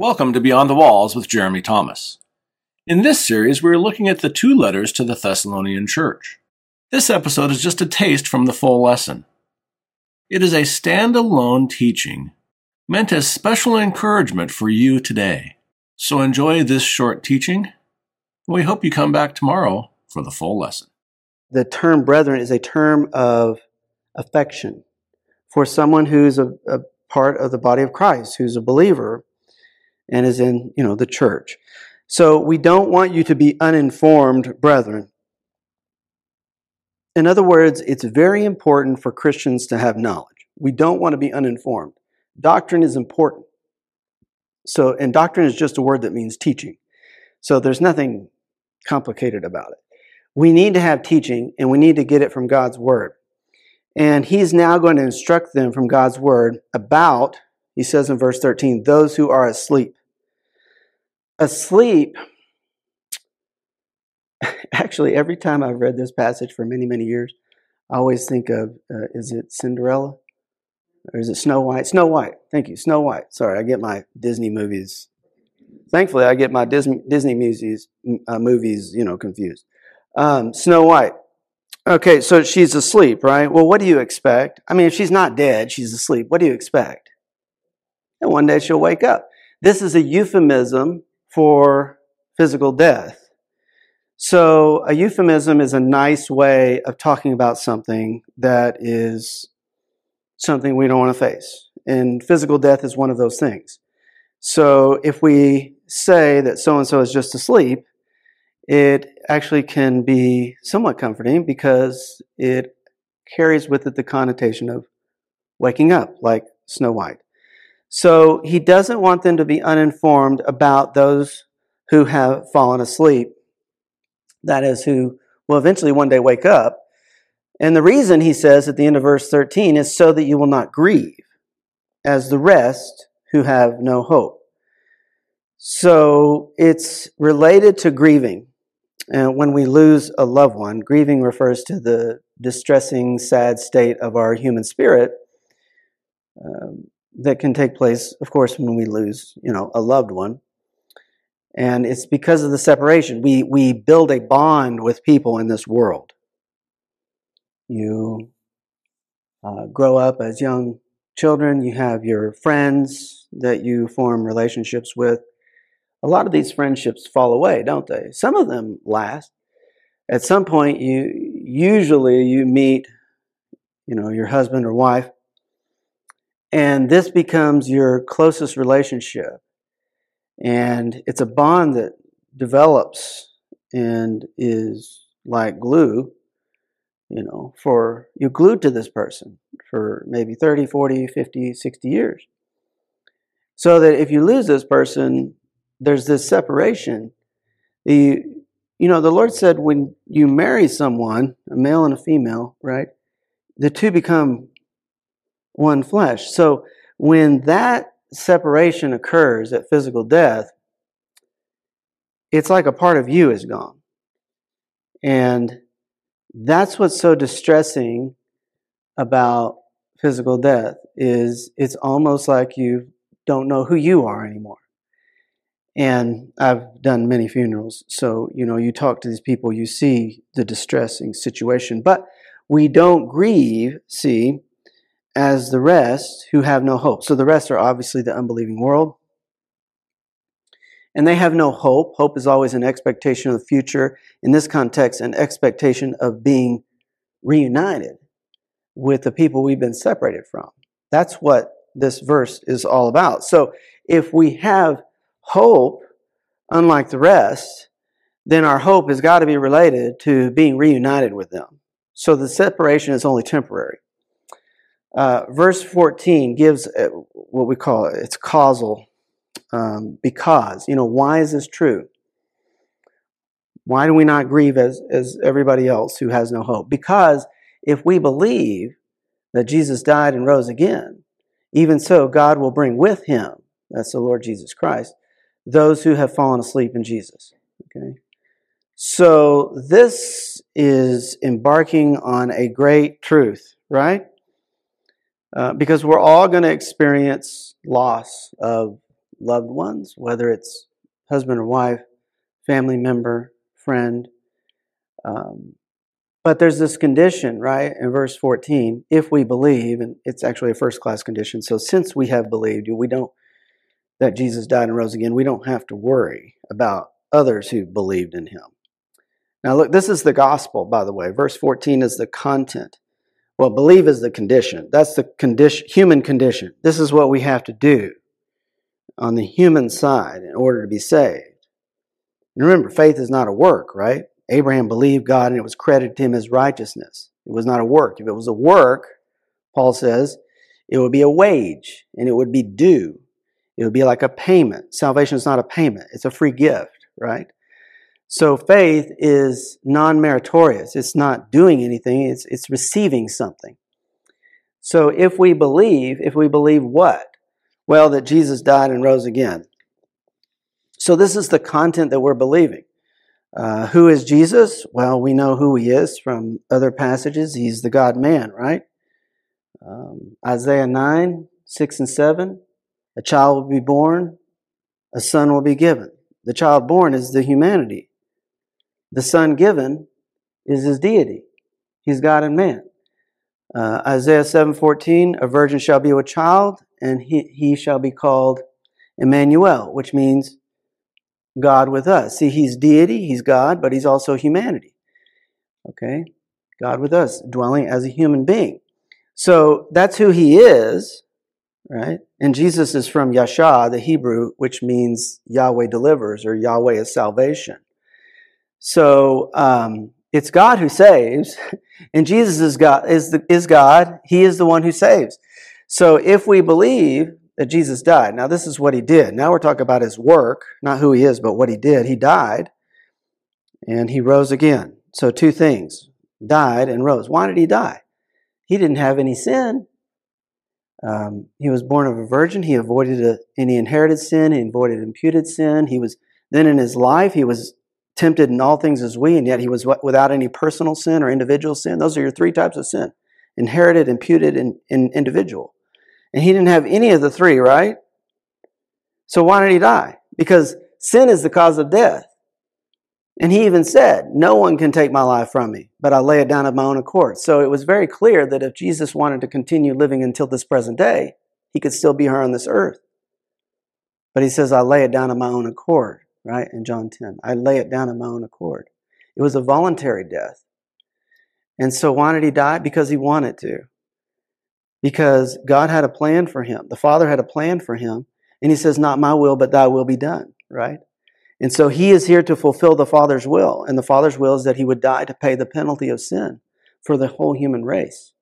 Welcome to Beyond the Walls with Jeremy Thomas. In this series, we are looking at the two letters to the Thessalonian church. This episode is just a taste from the full lesson. It is a standalone teaching meant as special encouragement for you today. So enjoy this short teaching. We hope you come back tomorrow for the full lesson. The term brethren is a term of affection for someone who's a, a part of the body of Christ, who's a believer and is in, you know, the church. So we don't want you to be uninformed brethren. In other words, it's very important for Christians to have knowledge. We don't want to be uninformed. Doctrine is important. So, and doctrine is just a word that means teaching. So there's nothing complicated about it. We need to have teaching and we need to get it from God's word. And he's now going to instruct them from God's word about, he says in verse 13, those who are asleep asleep. Actually, every time I've read this passage for many, many years, I always think of uh, is it Cinderella? Or is it Snow White? Snow White. Thank you. Snow White. Sorry, I get my Disney movies. Thankfully, I get my Disney, Disney movies, uh, movies, you know, confused. Um, Snow White. Okay, so she's asleep, right? Well, what do you expect? I mean, if she's not dead, she's asleep. What do you expect? And one day she'll wake up. This is a euphemism for physical death. So, a euphemism is a nice way of talking about something that is something we don't want to face. And physical death is one of those things. So, if we say that so and so is just asleep, it actually can be somewhat comforting because it carries with it the connotation of waking up, like Snow White. So he doesn't want them to be uninformed about those who have fallen asleep. That is, who will eventually one day wake up. And the reason he says at the end of verse 13 is so that you will not grieve as the rest who have no hope. So it's related to grieving. And when we lose a loved one, grieving refers to the distressing, sad state of our human spirit. Um, that can take place, of course, when we lose, you know, a loved one. And it's because of the separation. We, we build a bond with people in this world. You uh, grow up as young children, you have your friends that you form relationships with. A lot of these friendships fall away, don't they? Some of them last. At some point, you usually you meet, you know, your husband or wife, and this becomes your closest relationship. And it's a bond that develops and is like glue, you know, for you're glued to this person for maybe 30, 40, 50, 60 years. So that if you lose this person, there's this separation. The you know, the Lord said when you marry someone, a male and a female, right? The two become one flesh. So when that separation occurs at physical death, it's like a part of you is gone. And that's what's so distressing about physical death is it's almost like you don't know who you are anymore. And I've done many funerals, so you know, you talk to these people, you see the distressing situation. But we don't grieve, see, as the rest who have no hope. So the rest are obviously the unbelieving world. And they have no hope. Hope is always an expectation of the future. In this context, an expectation of being reunited with the people we've been separated from. That's what this verse is all about. So if we have hope, unlike the rest, then our hope has got to be related to being reunited with them. So the separation is only temporary. Uh, verse 14 gives what we call it, it's causal um, because. You know, why is this true? Why do we not grieve as, as everybody else who has no hope? Because if we believe that Jesus died and rose again, even so, God will bring with him, that's the Lord Jesus Christ, those who have fallen asleep in Jesus. Okay? So this is embarking on a great truth, right? Uh, because we're all going to experience loss of loved ones, whether it's husband or wife, family member, friend. Um, but there's this condition, right, in verse 14, if we believe, and it's actually a first class condition. So since we have believed, we don't, that Jesus died and rose again, we don't have to worry about others who believed in him. Now, look, this is the gospel, by the way. Verse 14 is the content. Well, believe is the condition. That's the condition, human condition. This is what we have to do on the human side in order to be saved. And remember, faith is not a work, right? Abraham believed God and it was credited to him as righteousness. It was not a work. If it was a work, Paul says, it would be a wage and it would be due. It would be like a payment. Salvation is not a payment, it's a free gift, right? So faith is non meritorious. It's not doing anything, it's, it's receiving something. So if we believe, if we believe what? Well, that Jesus died and rose again. So this is the content that we're believing. Uh, who is Jesus? Well, we know who he is from other passages. He's the God man, right? Um, Isaiah 9, 6 and 7. A child will be born, a son will be given. The child born is the humanity. The son given is his deity. He's God and man. Uh, Isaiah 7:14, a virgin shall be with child, and he, he shall be called Emmanuel, which means God with us. See, he's deity, he's God, but he's also humanity. Okay? God with us, dwelling as a human being. So that's who he is, right? And Jesus is from Yasha, the Hebrew, which means Yahweh delivers or Yahweh is salvation. So um, it's God who saves, and Jesus is God. Is, the, is God. He is the one who saves. So if we believe that Jesus died. Now, this is what he did. Now we're talking about his work, not who he is, but what he did. He died and he rose again. So, two things died and rose. Why did he die? He didn't have any sin. Um, he was born of a virgin. He avoided a, any inherited sin. He avoided imputed sin. He was then in his life, he was tempted in all things as we, and yet he was without any personal sin or individual sin. Those are your three types of sin inherited, imputed, and, and individual. And he didn't have any of the three, right? So why did he die? Because sin is the cause of death. And he even said, No one can take my life from me, but I lay it down of my own accord. So it was very clear that if Jesus wanted to continue living until this present day, he could still be here on this earth. But he says, I lay it down of my own accord, right? In John 10. I lay it down of my own accord. It was a voluntary death. And so why did he die? Because he wanted to because God had a plan for him. The Father had a plan for him. And he says, Not my will, but thy will be done, right? And so he is here to fulfill the Father's will. And the Father's will is that he would die to pay the penalty of sin for the whole human race.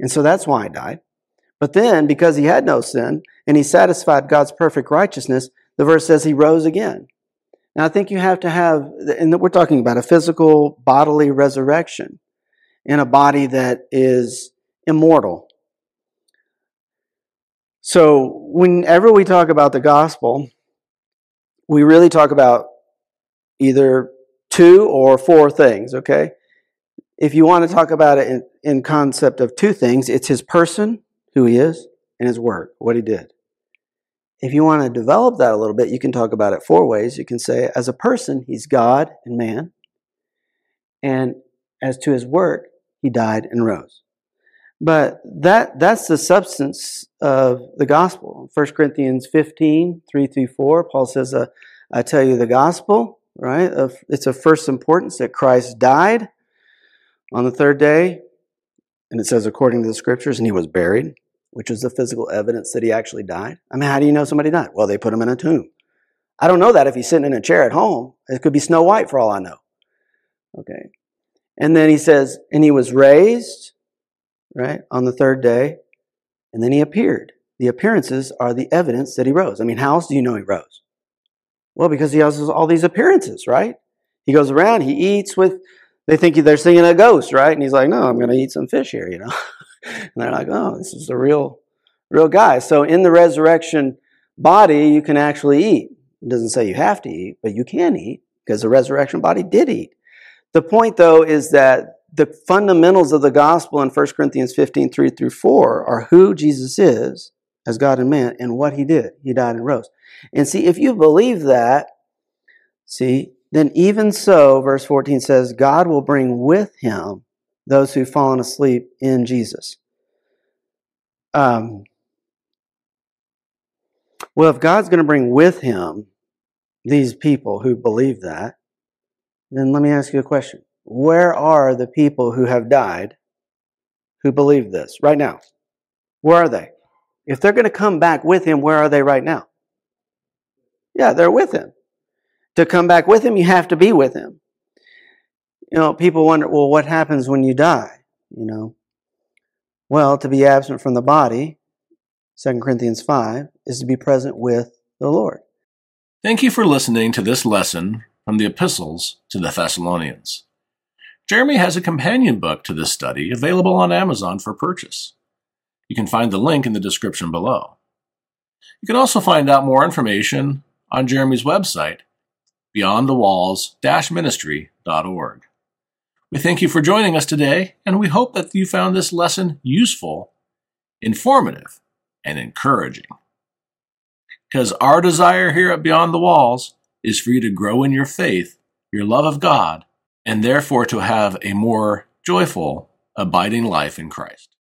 And so that's why he died. But then, because he had no sin and he satisfied God's perfect righteousness, the verse says he rose again. Now, I think you have to have, and we're talking about a physical bodily resurrection in a body that is immortal. So, whenever we talk about the gospel, we really talk about either two or four things, okay? If you want to talk about it in, in concept of two things, it's his person, who he is, and his work, what he did. If you want to develop that a little bit, you can talk about it four ways. You can say, as a person, he's God and man. And as to his work, he died and rose. But that that's the substance of the gospel. 1 Corinthians 15, 3 through 4, Paul says, uh, I tell you the gospel, right? It's of first importance that Christ died on the third day. And it says, according to the scriptures, and he was buried, which is the physical evidence that he actually died. I mean, how do you know somebody died? Well, they put him in a tomb. I don't know that if he's sitting in a chair at home. It could be Snow White for all I know. Okay. And then he says, and he was raised right, on the third day, and then he appeared. The appearances are the evidence that he rose. I mean, how else do you know he rose? Well, because he has all these appearances, right? He goes around, he eats with, they think they're seeing a ghost, right? And he's like, no, I'm going to eat some fish here, you know? and they're like, oh, this is a real, real guy. So in the resurrection body, you can actually eat. It doesn't say you have to eat, but you can eat because the resurrection body did eat. The point, though, is that the fundamentals of the gospel in 1 Corinthians 15, 3 through 4 are who Jesus is, as God and man, and what he did. He died and rose. And see, if you believe that, see, then even so, verse 14 says, God will bring with him those who've fallen asleep in Jesus. Um, well, if God's going to bring with him these people who believe that, then let me ask you a question. Where are the people who have died who believe this right now? Where are they? If they're going to come back with him, where are they right now? Yeah, they're with him. To come back with him, you have to be with him. You know, people wonder, well, what happens when you die? You know, well, to be absent from the body, 2 Corinthians 5, is to be present with the Lord. Thank you for listening to this lesson from the epistles to the Thessalonians. Jeremy has a companion book to this study available on Amazon for purchase. You can find the link in the description below. You can also find out more information on Jeremy's website, beyondthewalls-ministry.org. We thank you for joining us today, and we hope that you found this lesson useful, informative, and encouraging. Because our desire here at Beyond the Walls is for you to grow in your faith, your love of God, and therefore to have a more joyful, abiding life in Christ.